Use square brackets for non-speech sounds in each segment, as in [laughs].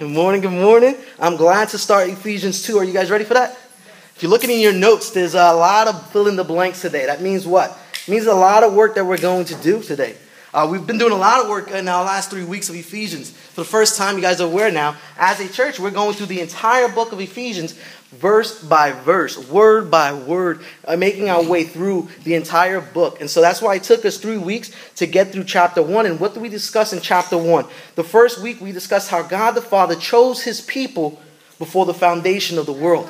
Good morning, good morning. I'm glad to start Ephesians 2. Are you guys ready for that? If you're looking in your notes, there's a lot of fill in the blanks today. That means what? It means a lot of work that we're going to do today. Uh, we've been doing a lot of work in our last three weeks of Ephesians. For the first time, you guys are aware now, as a church, we're going through the entire book of Ephesians, verse by verse, word by word, uh, making our way through the entire book. And so that's why it took us three weeks to get through chapter one. And what did we discuss in chapter one? The first week, we discussed how God the Father chose his people before the foundation of the world.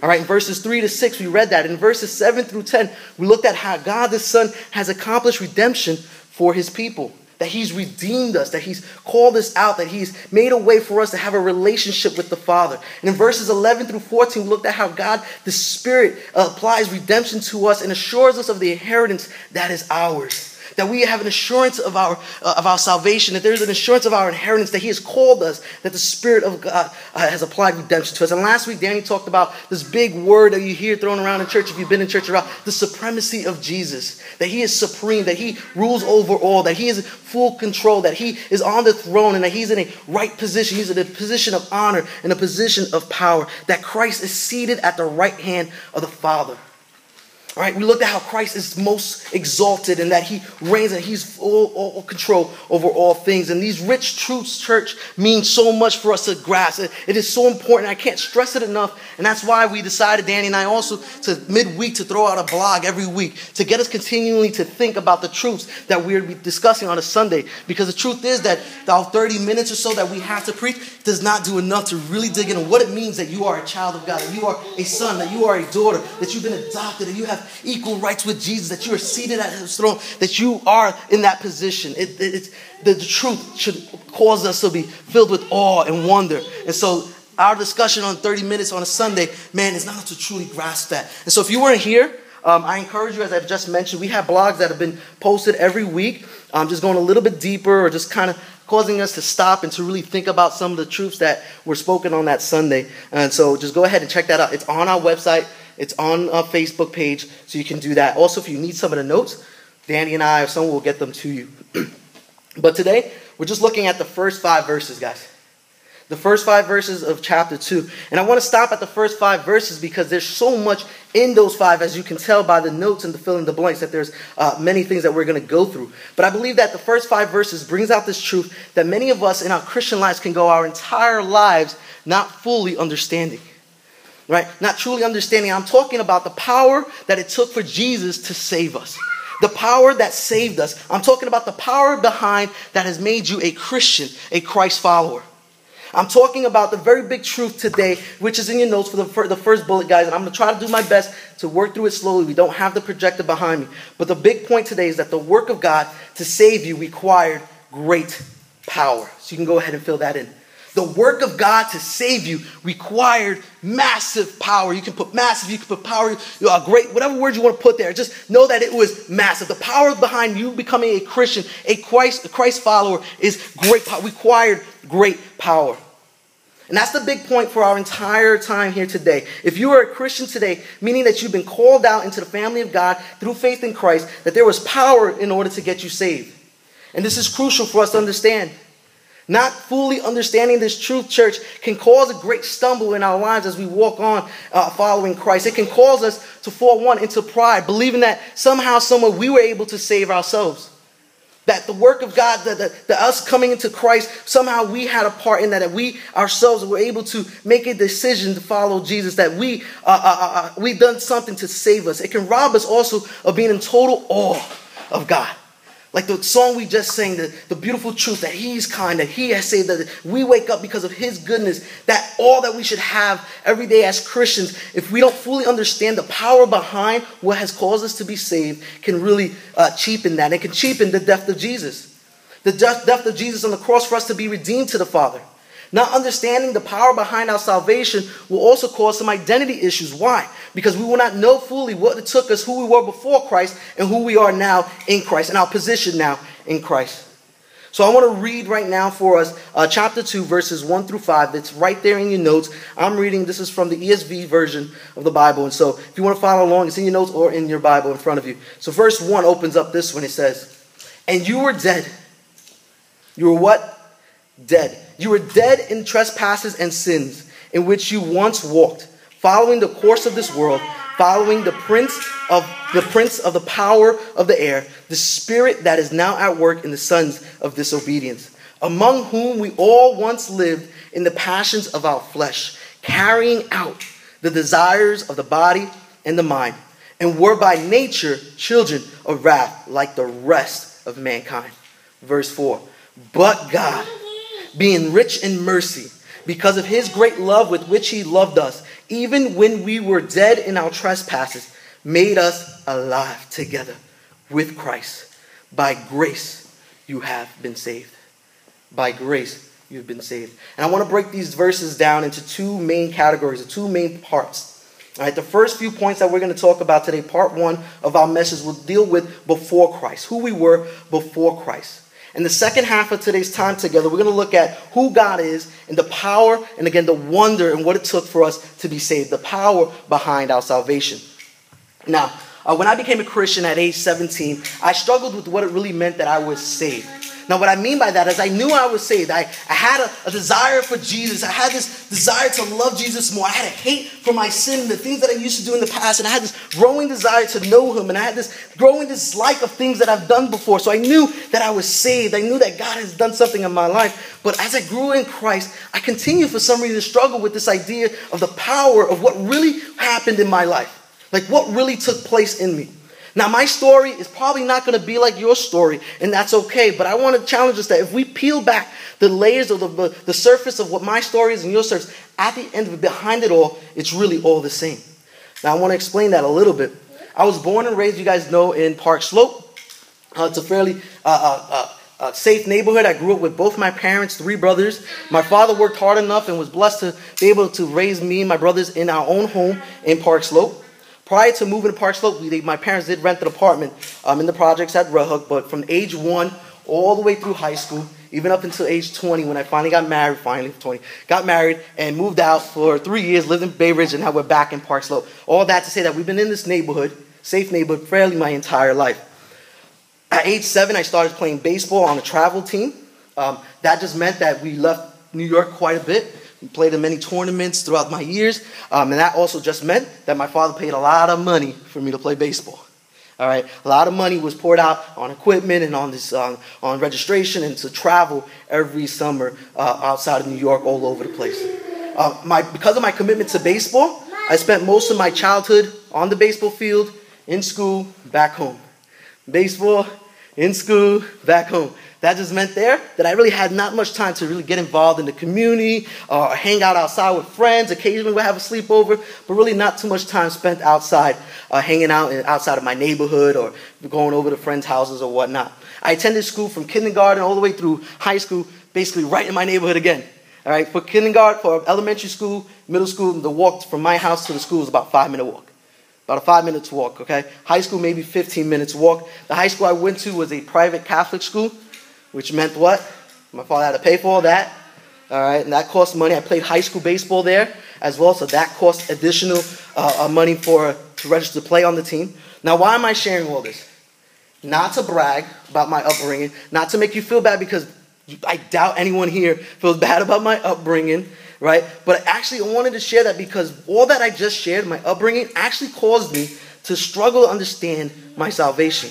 All right, in verses 3 to 6, we read that. In verses 7 through 10, we looked at how God the Son has accomplished redemption for his people. That he's redeemed us, that he's called us out, that he's made a way for us to have a relationship with the Father. And in verses 11 through 14, we looked at how God, the Spirit, applies redemption to us and assures us of the inheritance that is ours that we have an assurance of our, uh, of our salvation, that there's an assurance of our inheritance, that He has called us, that the Spirit of God uh, has applied redemption to us. And last week, Danny talked about this big word that you hear thrown around in church if you've been in church around the supremacy of Jesus, that He is supreme, that He rules over all, that He is full control, that He is on the throne, and that He's in a right position. He's in a position of honor, in a position of power, that Christ is seated at the right hand of the Father. All right, we looked at how Christ is most exalted and that he reigns and he's full all control over all things. And these rich truths, church, mean so much for us to grasp. It, it is so important. I can't stress it enough. And that's why we decided, Danny and I, also to midweek to throw out a blog every week to get us continually to think about the truths that we're discussing on a Sunday. Because the truth is that our 30 minutes or so that we have to preach does not do enough to really dig into what it means that you are a child of God, that you are a son, that you are a daughter, that you've been adopted, that you have equal rights with Jesus, that you are seated at his throne, that you are in that position. It, it, the, the truth should cause us to be filled with awe and wonder. And so our discussion on 30 minutes on a Sunday, man, is not to truly grasp that. And so if you weren't here, um, I encourage you, as I've just mentioned, we have blogs that have been posted every week, um, just going a little bit deeper or just kind of causing us to stop and to really think about some of the truths that were spoken on that Sunday. And so just go ahead and check that out. It's on our website. It's on our Facebook page, so you can do that. Also, if you need some of the notes, Danny and I or someone will get them to you. [clears throat] but today, we're just looking at the first five verses, guys. The first five verses of chapter 2. And I want to stop at the first five verses because there's so much in those five, as you can tell by the notes and the fill in the blanks, that there's uh, many things that we're going to go through. But I believe that the first five verses brings out this truth that many of us in our Christian lives can go our entire lives not fully understanding right? Not truly understanding. I'm talking about the power that it took for Jesus to save us. The power that saved us. I'm talking about the power behind that has made you a Christian, a Christ follower. I'm talking about the very big truth today, which is in your notes for the, the first bullet, guys. And I'm going to try to do my best to work through it slowly. We don't have the projector behind me. But the big point today is that the work of God to save you required great power. So you can go ahead and fill that in the work of God to save you required massive power. You can put massive, you can put power, uh, great, whatever word you want to put there. Just know that it was massive. The power behind you becoming a Christian, a Christ, a Christ follower, is great power, required great power. And that's the big point for our entire time here today. If you are a Christian today, meaning that you've been called out into the family of God through faith in Christ, that there was power in order to get you saved. And this is crucial for us to understand. Not fully understanding this truth, church, can cause a great stumble in our lives as we walk on uh, following Christ. It can cause us to fall one into pride, believing that somehow, somewhere, we were able to save ourselves. That the work of God, that, that, that us coming into Christ, somehow we had a part in that, that we ourselves were able to make a decision to follow Jesus, that we uh, uh, uh, uh we done something to save us. It can rob us also of being in total awe of God. Like the song we just sang, the, the beautiful truth that He's kind, that He has saved, that we wake up because of His goodness, that all that we should have every day as Christians, if we don't fully understand the power behind what has caused us to be saved, can really uh, cheapen that. It can cheapen the death of Jesus. The death, death of Jesus on the cross for us to be redeemed to the Father. Not understanding the power behind our salvation will also cause some identity issues. Why? Because we will not know fully what it took us, who we were before Christ, and who we are now in Christ, and our position now in Christ. So I want to read right now for us uh, chapter 2, verses 1 through 5. It's right there in your notes. I'm reading, this is from the ESV version of the Bible. And so if you want to follow along, it's in your notes or in your Bible in front of you. So verse 1 opens up this one. It says, And you were dead. You were what? Dead You were dead in trespasses and sins in which you once walked, following the course of this world, following the prince of the prince of the power of the air, the spirit that is now at work in the sons of disobedience, among whom we all once lived in the passions of our flesh, carrying out the desires of the body and the mind, and were by nature children of wrath like the rest of mankind. Verse 4 But God, being rich in mercy, because of his great love with which he loved us, even when we were dead in our trespasses, made us alive together with Christ. By grace you have been saved. By grace you've been saved. And I want to break these verses down into two main categories, or two main parts. All right, the first few points that we're going to talk about today, part one of our message, will deal with before Christ, who we were before Christ. In the second half of today's time together, we're going to look at who God is and the power and again the wonder and what it took for us to be saved, the power behind our salvation. Now, uh, when I became a Christian at age 17, I struggled with what it really meant that I was saved. Now, what I mean by that is I knew I was saved. I, I had a, a, desire for Jesus. I had this desire to love Jesus more. I had a hate for my sin, the things that I used to do in the past. And I had this growing desire to know Him. And I had this growing dislike of things that I've done before. So I knew that I was saved. I knew that God has done something in my life. But as I grew in Christ, I continued for some reason to struggle with this idea of the power of what really happened in my life. Like what really took place in me. Now, my story is probably not going to be like your story, and that's okay. But I want to challenge us that if we peel back the layers of the, the surface of what my story is and your story, at the end of it, behind it all, it's really all the same. Now, I want to explain that a little bit. I was born and raised, you guys know, in Park Slope. Uh, it's a fairly uh, uh, uh, uh safe neighborhood. I grew up with both my parents, three brothers. My father worked hard enough and was blessed to be able to raise me and my brothers in our own home in Park Slope. Prior to moving to Park Slope, we, my parents did rent an apartment um, in the projects at Red Hook, but from age one all the way through high school, even up until age 20 when I finally got married, finally 20, got married and moved out for three years, lived in Bay Ridge, and now we're back in Park Slope. All that to say that we've been in this neighborhood, safe neighborhood, fairly my entire life. At age seven, I started playing baseball on a travel team. Um, that just meant that we left New York quite a bit. Played in many tournaments throughout my years, um, and that also just meant that my father paid a lot of money for me to play baseball. All right, a lot of money was poured out on equipment and on this um, on registration and to travel every summer uh, outside of New York, all over the place. Uh, my because of my commitment to baseball, I spent most of my childhood on the baseball field, in school, back home. Baseball, in school, back home. That just meant there that I really had not much time to really get involved in the community or hang out outside with friends. Occasionally we'd have a sleepover, but really not too much time spent outside, uh, hanging out outside of my neighborhood or going over to friends' houses or whatnot. I attended school from kindergarten all the way through high school, basically right in my neighborhood again. All right, for kindergarten, for elementary school, middle school, the walk from my house to the school is about five minute walk. About a five minutes walk, okay? High school, maybe 15 minutes walk. The high school I went to was a private Catholic school which meant what? My father had to pay for all that. All right, and that cost money. I played high school baseball there as well, so that cost additional uh, uh, money for to register to play on the team. Now, why am I sharing all this? Not to brag about my upbringing, not to make you feel bad because I doubt anyone here feels [laughs] bad about my upbringing, right? But I actually, wanted to share that because all that I just shared, my upbringing, actually caused me to struggle to understand my salvation.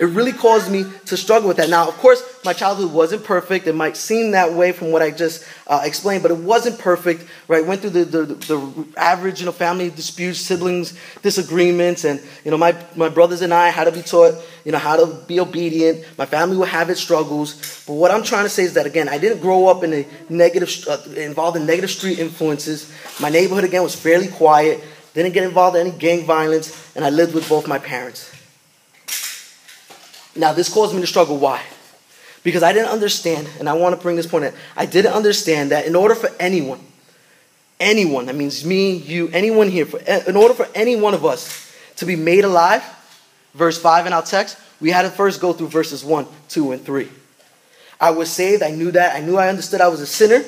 It really caused me to struggle with that. Now, of course, my childhood wasn't perfect. It might seem that way from what I just uh, explained, but it wasn't perfect, right? Went through the, the, the, average, you know, family disputes, siblings, disagreements, and, you know, my, my brothers and I had to be taught, you know, how to be obedient. My family would have its struggles. But what I'm trying to say is that, again, I didn't grow up in a negative, uh, involved in negative street influences. My neighborhood, again, was fairly quiet. Didn't get involved in any gang violence, and I lived with both my parents. Now, this caused me to struggle. Why? Because I didn't understand, and I want to bring this point in. I didn't understand that in order for anyone, anyone, that means me, you, anyone here, for, eh, in order for any one of us to be made alive, verse 5 in our text, we had to first go through verses 1, 2, and 3. I was saved. I knew that. I knew I understood I was a sinner.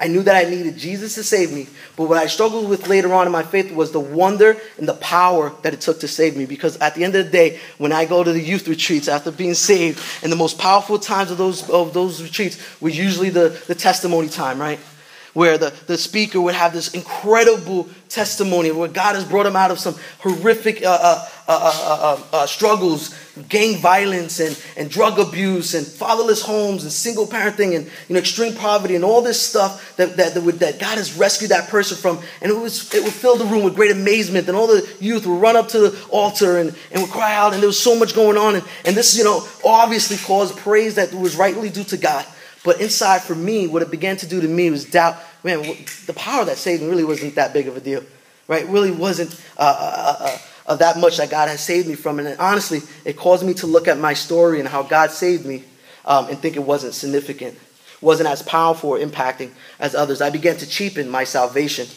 I knew that I needed Jesus to save me, but what I struggled with later on in my faith was the wonder and the power that it took to save me. Because at the end of the day, when I go to the youth retreats after being saved, and the most powerful times of those, of those retreats were usually the, the testimony time, right? where the, the speaker would have this incredible testimony where God has brought him out of some horrific uh, uh, uh, uh, struggles, gang violence and, and drug abuse and fatherless homes and single parenting and you know, extreme poverty and all this stuff that, that, that, would, that God has rescued that person from. And it, was, it would fill the room with great amazement. And all the youth would run up to the altar and, and would cry out. And there was so much going on. And, and this, you know, obviously caused praise that was rightly due to God. But inside for me, what it began to do to me was doubt. Man, the power that saved me really wasn't that big of a deal, right? Really wasn't uh, uh, uh, that much that God has saved me from. And honestly, it caused me to look at my story and how God saved me um, and think it wasn't significant, wasn't as powerful or impacting as others. I began to cheapen my salvation.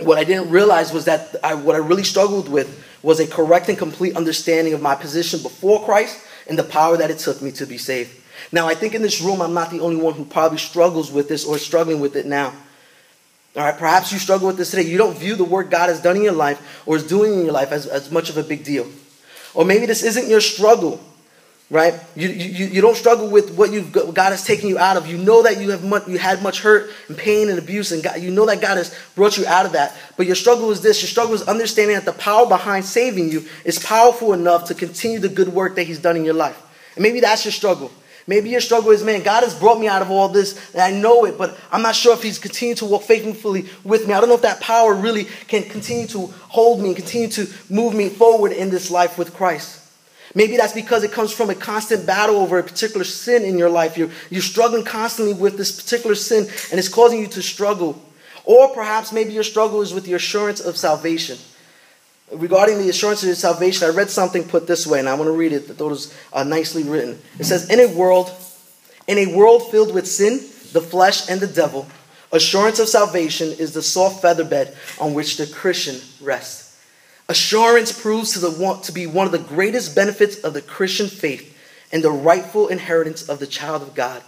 What I didn't realize was that I, what I really struggled with was a correct and complete understanding of my position before Christ and the power that it took me to be saved. Now, I think in this room, I'm not the only one who probably struggles with this or struggling with it now. All right, perhaps you struggle with this today. You don't view the work God has done in your life or is doing in your life as, as much of a big deal. Or maybe this isn't your struggle, right? You, you, you don't struggle with what you've God has taken you out of. You know that you have much, you had much hurt and pain and abuse, and God, you know that God has brought you out of that. But your struggle is this: your struggle is understanding that the power behind saving you is powerful enough to continue the good work that He's done in your life. And maybe that's your struggle. Maybe your struggle is, man, God has brought me out of all this, and I know it, but I'm not sure if He's continued to walk faithfully with me. I don't know if that power really can continue to hold me and continue to move me forward in this life with Christ. Maybe that's because it comes from a constant battle over a particular sin in your life. You're, you're struggling constantly with this particular sin, and it's causing you to struggle. Or perhaps maybe your struggle is with the assurance of salvation regarding the assurance of salvation, I read something put this way, and I want to read it. I thought it was uh, nicely written. It says, "In a world, in a world filled with sin, the flesh, and the devil, assurance of salvation is the soft feather bed on which the Christian rests. Assurance proves to, the, to be one of the greatest benefits of the Christian faith and the rightful inheritance of the child of God.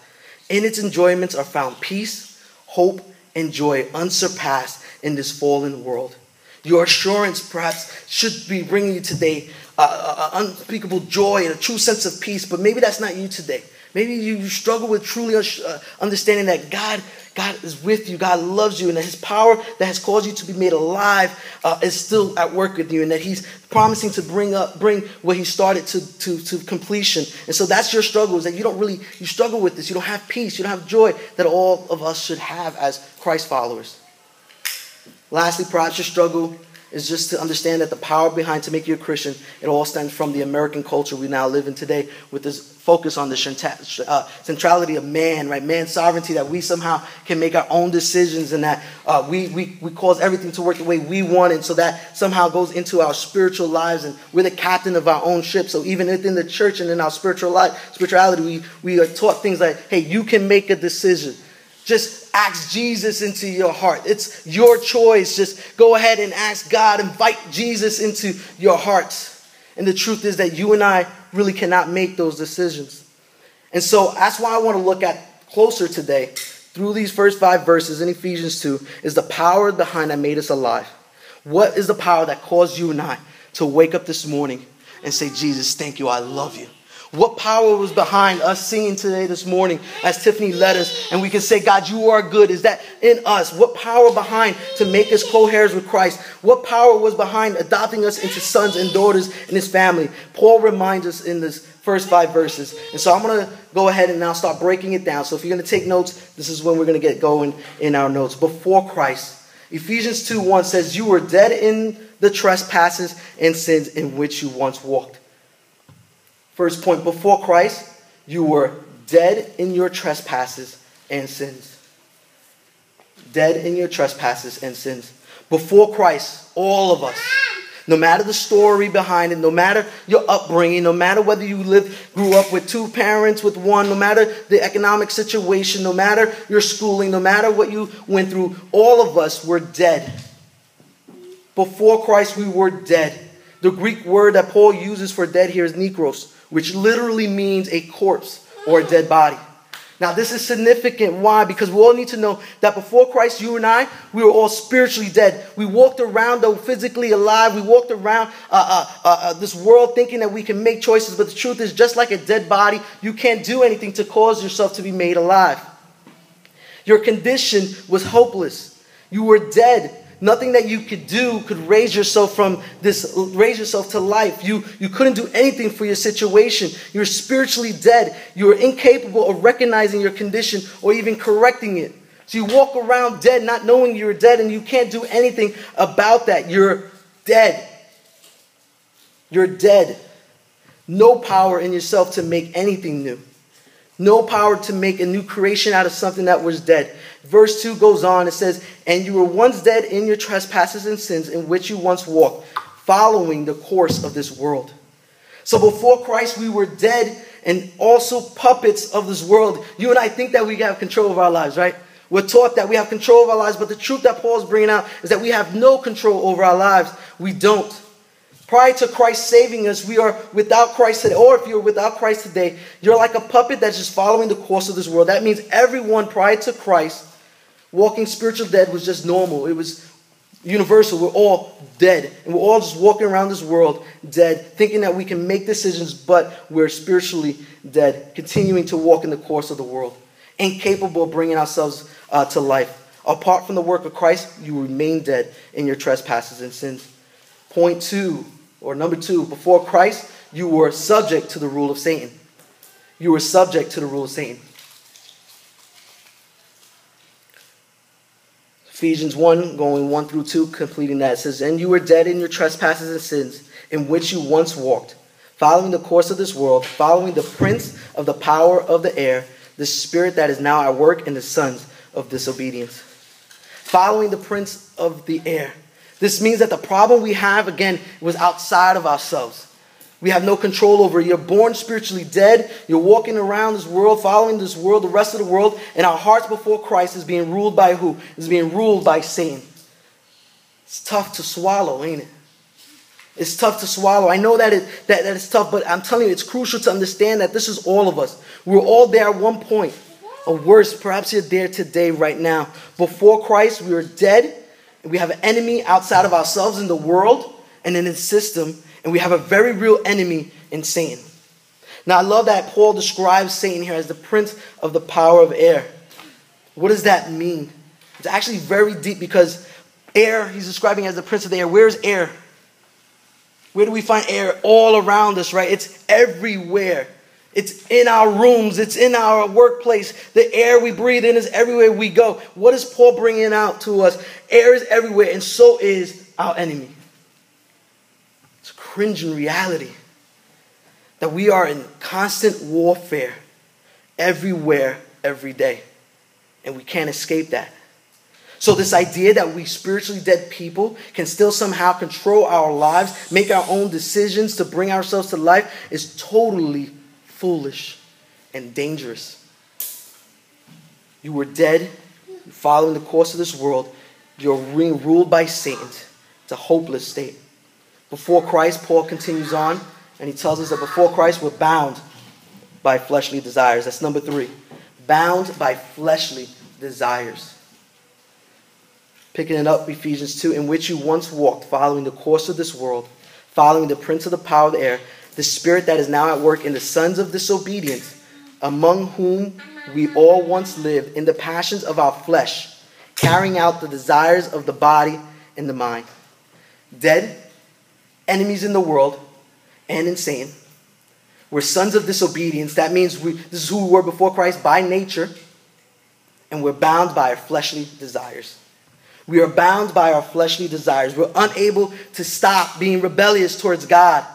In its enjoyments are found peace, hope, and joy unsurpassed in this fallen world." Your assurance perhaps should be bringing you today uh, uh, uh, unspeakable joy and a true sense of peace, but maybe that's not you today. Maybe you struggle with truly uh, understanding that God, God is with you, God loves you, and that His power that has caused you to be made alive is still at work with you, and that He's promising to bring up, bring what He started to, to, to completion. And so that's your struggle is that you don't really you struggle with this. You don't have peace. You don't have joy that all of us should have as Christ followers. Lastly, perhaps your struggle is just to understand that the power behind to make you a Christian, it all stems from the American culture we now live in today with this focus on the uh, centrality of man, right? Man's sovereignty, that we somehow can make our own decisions and that uh, we, we, we cause everything to work the way we want. And so that somehow goes into our spiritual lives and we're the captain of our own ship. So even within the church and in our spiritual life, spirituality, we, we are taught things like, hey, you can make a decision. Just ask Jesus into your heart. It's your choice. Just go ahead and ask God, invite Jesus into your heart. And the truth is that you and I really cannot make those decisions. And so that's why I want to look at closer today through these first five verses in Ephesians 2 is the power behind that made us alive. What is the power that caused you and I to wake up this morning and say, Jesus, thank you, I love you. What power was behind us seeing today, this morning, as Tiffany led us, and we can say, God, you are good. Is that in us? What power behind to make us co heirs with Christ? What power was behind adopting us into sons and daughters in his family? Paul reminds us in this first five verses. And so I'm going to go ahead and now start breaking it down. So if you're going to take notes, this is when we're going to get going in our notes. Before Christ, Ephesians 2 1 says, You were dead in the trespasses and sins in which you once walked First point before Christ, you were dead in your trespasses and sins. Dead in your trespasses and sins. Before Christ, all of us, no matter the story behind it, no matter your upbringing, no matter whether you live, grew up with two parents, with one, no matter the economic situation, no matter your schooling, no matter what you went through, all of us were dead. Before Christ, we were dead. The Greek word that Paul uses for dead here is nekros, which literally means a corpse or a dead body. Now, this is significant. Why? Because we all need to know that before Christ, you and I, we were all spiritually dead. We walked around, though physically alive. We walked around uh, uh, uh, uh, this world thinking that we can make choices. But the truth is, just like a dead body, you can't do anything to cause yourself to be made alive. Your condition was hopeless. You were dead. Nothing that you could do could raise yourself from this, raise yourself to life. You, you couldn't do anything for your situation. You're spiritually dead. You're incapable of recognizing your condition or even correcting it. So you walk around dead, not knowing you're dead, and you can't do anything about that. You're dead. You're dead. No power in yourself to make anything new. No power to make a new creation out of something that was dead. Verse 2 goes on, it says, And you were once dead in your trespasses and sins in which you once walked, following the course of this world. So before Christ, we were dead and also puppets of this world. You and I think that we have control of our lives, right? We're taught that we have control of our lives, but the truth that Paul's bringing out is that we have no control over our lives. We don't. Prior to Christ saving us, we are without Christ today. Or if you're without Christ today, you're like a puppet that's just following the course of this world. That means everyone prior to Christ walking spiritual dead was just normal. It was universal. We're all dead. And we're all just walking around this world dead, thinking that we can make decisions, but we're spiritually dead, continuing to walk in the course of the world, incapable of bringing ourselves uh, to life. Apart from the work of Christ, you remain dead in your trespasses and sins. Point two, or number two, before Christ, you were subject to the rule of Satan. You were subject to the rule of Satan. Ephesians 1, going 1 through 2, completing that. Says, And you were dead in your trespasses and sins, in which you once walked, following the course of this world, following the prince of the power of the air, the spirit that is now at work in the sons of disobedience. Following the prince of the air. This means that the problem we have, again, was outside of ourselves. We have no control over. You're born spiritually dead. You're walking around this world, following this world, the rest of the world, and our hearts before Christ is being ruled by who? Is being ruled by Satan. It's tough to swallow, ain't it? It's tough to swallow. I know that, it, that, that it's tough, but I'm telling you, it's crucial to understand that this is all of us. We're all there at one point. Or worse, perhaps you're there today, right now. Before Christ, we were dead, we have an enemy outside of ourselves in the world and in the system and we have a very real enemy in Satan. Now, I love that Paul describes Satan here as the prince of the power of air. What does that mean? It's actually very deep because air, he's describing as the prince of the air. Where's air? Where do we find air? All around us, right? It's everywhere. It's in our rooms, it's in our workplace. The air we breathe in is everywhere we go. What is Paul bringing out to us? Air is everywhere, and so is our enemy It's a cringing reality that we are in constant warfare everywhere, every day. And we can't escape that. So, this idea that we spiritually dead people can still somehow control our lives, make our own decisions to bring ourselves to life, is totally foolish and dangerous. You were dead, following the course of this world. You're being ruled by Satan. It's a hopeless state. Before Christ, Paul continues on, and he tells us that before Christ, we're bound by fleshly desires. That's number three. Bound by fleshly desires. Picking it up, Ephesians 2, in which you once walked, following the course of this world, following the prince of the power of the air, the spirit that is now at work in the sons of disobedience, among whom we all once lived in the passions of our flesh, carrying out the desires of the body and the mind. Dead enemies in the world and in Satan. We're sons of disobedience. That means we, this is who we were before Christ by nature, and we're bound by our fleshly desires. We are bound by our fleshly desires. We're unable to stop being rebellious towards God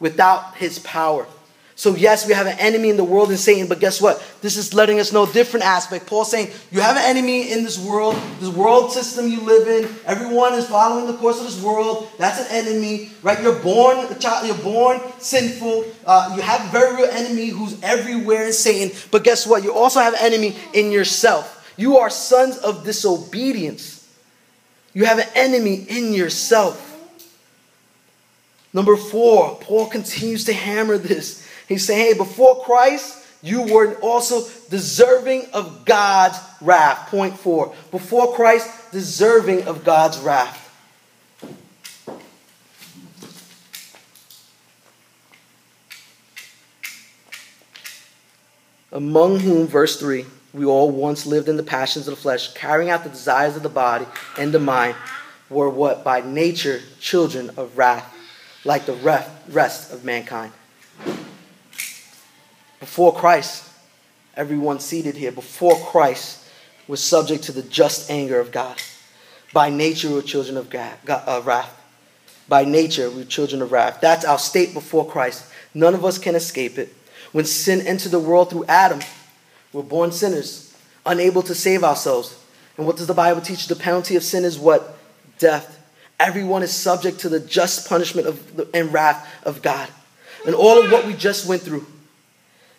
without His power. So, yes, we have an enemy in the world and Satan, but guess what? This is letting us know a different aspect. Paul's saying, You have an enemy in this world, this world system you live in. Everyone is following the course of this world. That's an enemy, right? You're born a child, you're born sinful. Uh, you have a very real enemy who's everywhere in Satan. But guess what? You also have an enemy in yourself. You are sons of disobedience. You have an enemy in yourself. Number four, Paul continues to hammer this. He's saying, hey, before Christ, you were also deserving of God's wrath. Point four. Before Christ, deserving of God's wrath. Among whom, verse 3, we all once lived in the passions of the flesh, carrying out the desires of the body and the mind, were what? By nature, children of wrath, like the rest of mankind. Before Christ, everyone seated here, before Christ was subject to the just anger of God. By nature, we're children of God, uh, wrath. By nature, we're children of wrath. That's our state before Christ. None of us can escape it. When sin entered the world through Adam, we're born sinners, unable to save ourselves. And what does the Bible teach? The penalty of sin is what? Death. Everyone is subject to the just punishment of the, and wrath of God. And all of what we just went through,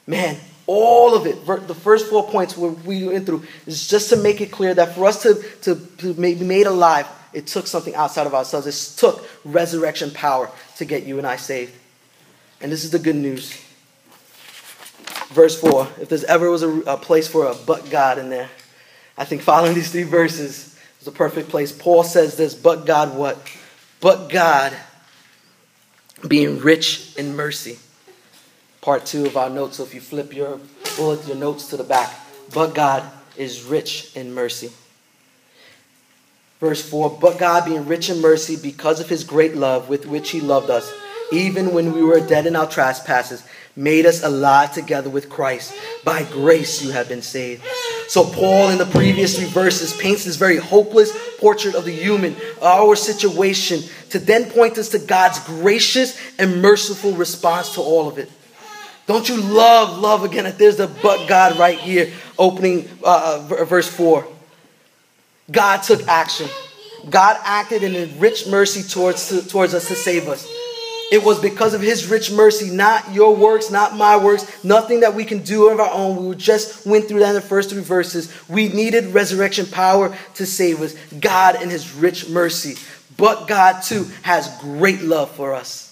man, all of it, the first four points we went through, is just to make it clear that for us to, to, to be made alive, it took something outside of ourselves. It took resurrection power to get you and I saved. And this is the good news verse 4, if there's ever was a, a place for a but God in there, I think following these three verses is a perfect place. Paul says this, but God what? But God being rich in mercy. Part two of our notes. So if you flip your bullet, your notes to the back, but God is rich in mercy. Verse 4 But God, being rich in mercy, because of his great love with which he loved us, even when we were dead in our trespasses, made us alive together with Christ. By grace you have been saved. So, Paul, in the previous three verses, paints this very hopeless portrait of the human, our situation, to then point us to God's gracious and merciful response to all of it. Don't you love love again? That there's the but God right here, opening uh, uh verse 4. God took action. God acted in rich mercy towards, towards us to save us. It was because of his rich mercy, not your works, not my works, nothing that we can do of our own. We just went through that in the first three verses. We needed resurrection power to save us. God in his rich mercy. But God, too, has great love for us.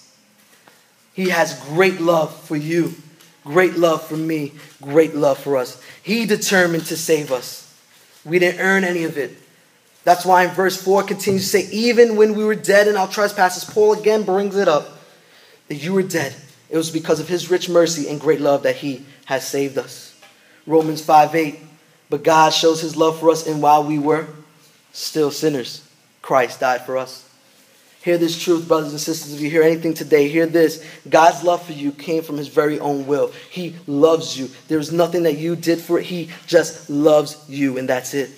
He has great love for you, great love for me, great love for us. He determined to save us. We didn't earn any of it. That's why in verse 4 continues to say, even when we were dead in our trespasses, Paul again brings it up that you were dead, it was because of his rich mercy and great love that he has saved us. Romans 5 8. But God shows his love for us, and while we were still sinners, Christ died for us. Hear this truth, brothers and sisters. If you hear anything today, hear this. God's love for you came from his very own will. He loves you. There's nothing that you did for it. He just loves you, and that's it.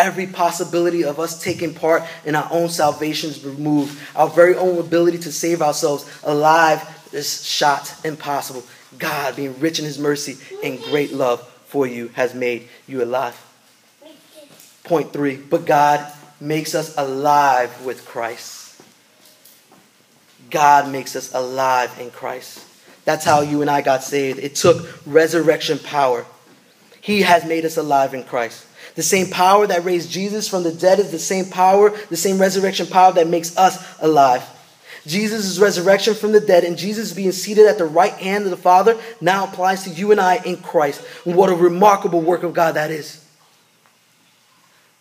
Every possibility of us taking part in our own salvation is removed. Our very own ability to save ourselves alive is shot impossible. God, being rich in his mercy and great love for you, has made you alive. Point three, but God makes us alive with Christ. God makes us alive in Christ. That's how you and I got saved. It took resurrection power. He has made us alive in Christ. The same power that raised Jesus from the dead is the same power, the same resurrection power that makes us alive. Jesus' resurrection from the dead and Jesus being seated at the right hand of the Father now applies to you and I in Christ. What a remarkable work of God that is.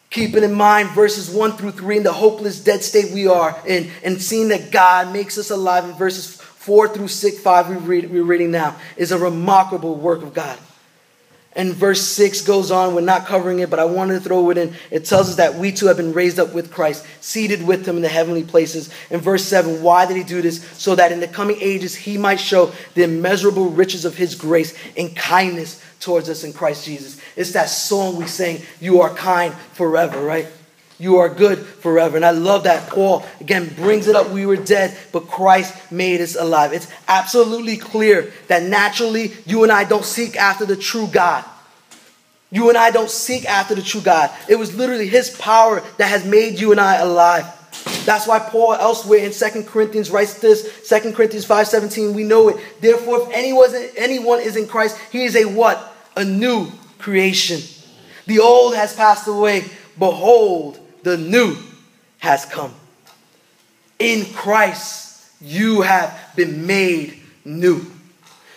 Keeping in mind verses 1 through 3 in the hopeless dead state we are in, and seeing that God makes us alive in verses 4 through 6, 5 we read, we're reading now, is a remarkable work of God. And verse 6 goes on, we're not covering it, but I wanted to throw it in. It tells us that we too have been raised up with Christ, seated with him in the heavenly places. In verse 7, why did he do this? So that in the coming ages he might show the immeasurable riches of his grace and kindness towards us in Christ Jesus. It's that song we sing, You Are Kind Forever, right? You are good forever. And I love that Paul, again, brings it up. We were dead, but Christ made us alive. It's absolutely clear that naturally you and I don't seek after the true God. You and I don't seek after the true God. It was literally his power that has made you and I alive. That's why Paul elsewhere in 2 Corinthians writes this, 2 Corinthians 5:17, we know it. Therefore, if anyone, anyone is in Christ, he is a what? A new creation. The old has passed away. Behold, the new has come. In Christ, you have been made new.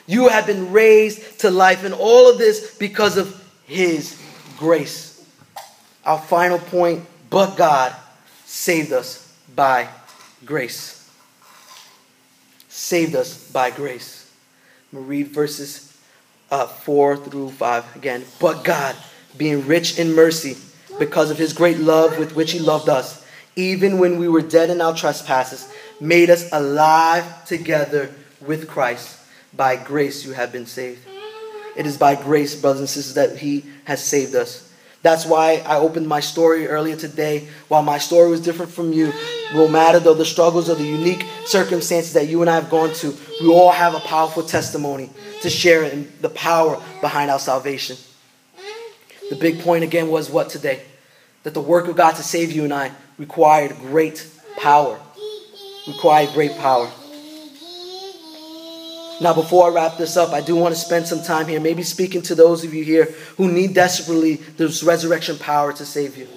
You have been raised to life, and all of this because of His grace. Our final point, but God saved us by grace. Saved us by grace. I'm going to read verses uh, 4 through 5 again. But God, being rich in mercy, because of his great love with which he loved us, even when we were dead in our trespasses, made us alive together with Christ. By grace you have been saved. It is by grace, brothers and sisters, that he has saved us. That's why I opened my story earlier today. While my story was different from you, no matter though the struggles or the unique circumstances that you and I have gone to, we all have a powerful testimony to share in the power behind our salvation. The big point again was what today? That the work of God to save you and I required great power. Required great power. Now, before I wrap this up, I do want to spend some time here, maybe speaking to those of you here who need desperately this resurrection power to save you.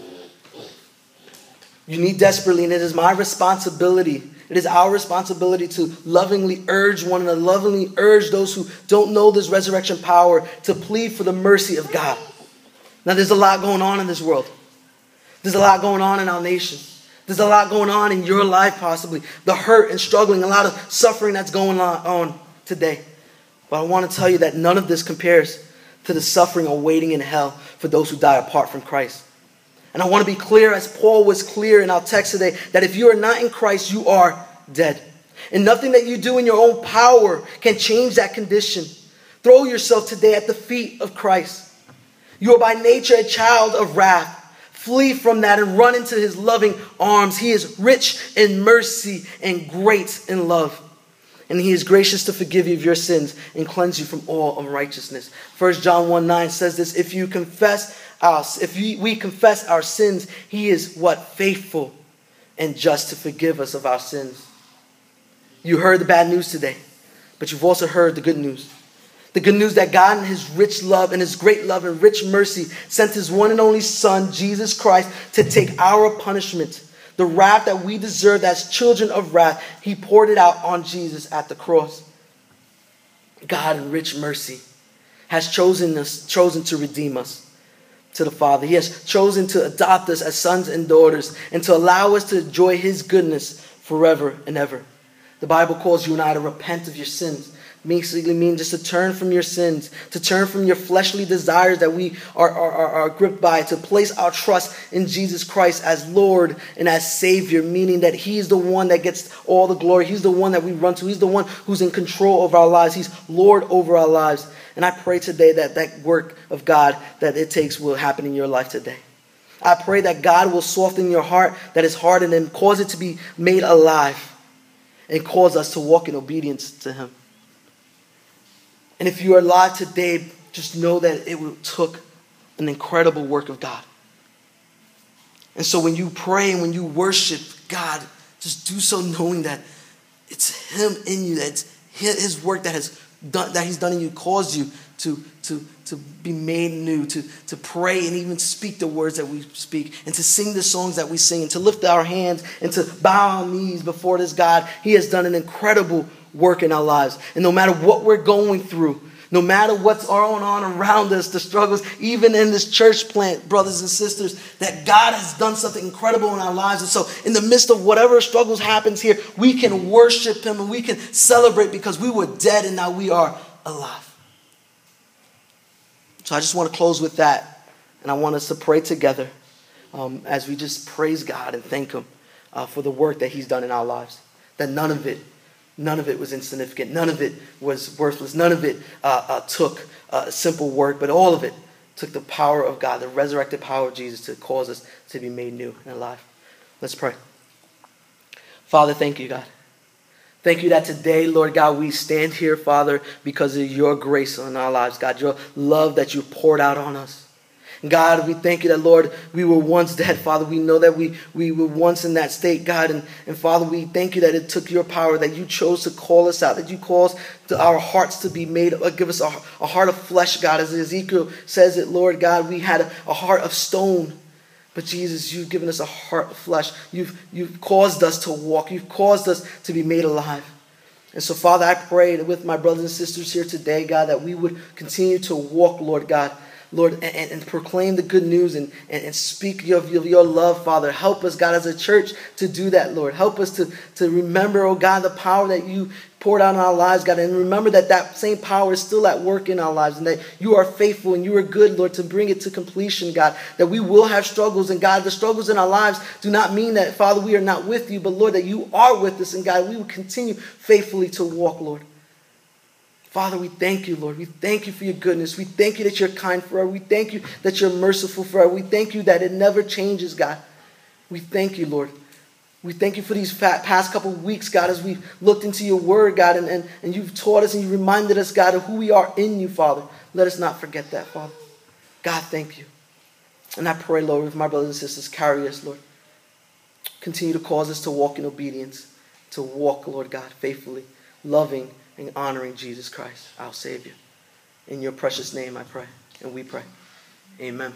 You need desperately, and it is my responsibility. It is our responsibility to lovingly urge one another, lovingly urge those who don't know this resurrection power to plead for the mercy of God. Now, there's a lot going on in this world. There's a lot going on in our nation. There's a lot going on in your life, possibly. The hurt and struggling, a lot of suffering that's going on today. But I want to tell you that none of this compares to the suffering awaiting in hell for those who die apart from Christ. And I want to be clear, as Paul was clear in our text today, that if you are not in Christ, you are dead. And nothing that you do in your own power can change that condition. Throw yourself today at the feet of Christ. You are by nature a child of wrath. Flee from that and run into his loving arms. He is rich in mercy and great in love and he is gracious to forgive you of your sins and cleanse you from all unrighteousness. 1 John 1 9 says this if you confess us, if we confess our sins, he is what? Faithful and just to forgive us of our sins. You heard the bad news today, but you've also heard the good news. The good news that God, in His rich love and His great love and rich mercy, sent His one and only Son, Jesus Christ, to take our punishment the wrath that we deserved as children of wrath, he poured it out on Jesus at the cross. God in rich mercy has chosen us, chosen to redeem us to the Father. He has chosen to adopt us as sons and daughters and to allow us to enjoy his goodness forever and ever. The Bible calls you and I to repent of your sins basically means just to turn from your sins, to turn from your fleshly desires that we are, are, are, are, gripped by, to place our trust in Jesus Christ as Lord and as Savior, meaning that He's the one that gets all the glory. He's the one that we run to. He's the one who's in control of our lives. He's Lord over our lives. And I pray today that that work of God that it takes will happen in your life today. I pray that God will soften your heart that is hardened and cause it to be made alive and cause us to walk in obedience to Him. And if you are alive today, just know that it took an incredible work of God. And so when you pray and when you worship God, just do so knowing that it's Him in you, that it's His work that has done that He's done in you, caused you to, to, to be made new, to, to pray and even speak the words that we speak, and to sing the songs that we sing, and to lift our hands and to bow our knees before this God. He has done an incredible work in our lives. And no matter what we're going through, no matter what's going on around us, the struggles, even in this church plant, brothers and sisters, that God has done something incredible in our lives. And so, in the midst of whatever struggles happens here, we can worship Him and we can celebrate because we were dead and now we are alive. So, I just want to close with that. And I want us to pray together um, as we just praise God and thank Him uh, for the work that He's done in our lives. That none of it None of it was insignificant. None of it was worthless. None of it uh, uh, took uh, simple work, but all of it took the power of God, the resurrected power of Jesus, to cause us to be made new and alive. Let's pray. Father, thank you, God. Thank you that today, Lord God, we stand here, Father, because of your grace on our lives, God, your love that you poured out on us. God, we thank you that, Lord, we were once dead, Father. We know that we, we were once in that state, God. And, and Father, we thank you that it took your power, that you chose to call us out, that you caused our hearts to be made, uh, give us a, a, heart of flesh, God. As Ezekiel says it, Lord God, we had a, a heart of stone. But Jesus, you've given us a heart of flesh. You've, you've caused us to walk. You've caused us to be made alive. And so, Father, I pray with my brothers and sisters here today, God, that we would continue to walk, Lord God, Lord, and, and proclaim the good news and, and, and speak of your, your love, Father. Help us, God, as a church to do that, Lord. Help us to, to remember, oh God, the power that you poured out in our lives, God, and remember that that same power is still at work in our lives and that you are faithful and you are good, Lord, to bring it to completion, God. That we will have struggles, and God, the struggles in our lives do not mean that, Father, we are not with you, but Lord, that you are with us, and God, we will continue faithfully to walk, Lord. Father, we thank you, Lord. We thank you for your goodness. We thank you that you're kind for us. We thank you that you're merciful for us. We thank you that it never changes, God. We thank you, Lord. We thank you for these past couple weeks, God, as we've looked into your word, God, and, and, and you've taught us and you reminded us, God, of who we are in you, Father. Let us not forget that, Father. God, thank you. And I pray, Lord, with my brothers and sisters, carry us, Lord. Continue to cause us to walk in obedience, to walk, Lord God, faithfully, loving, and honoring Jesus Christ, our Savior. In your precious name I pray, and we pray. Amen.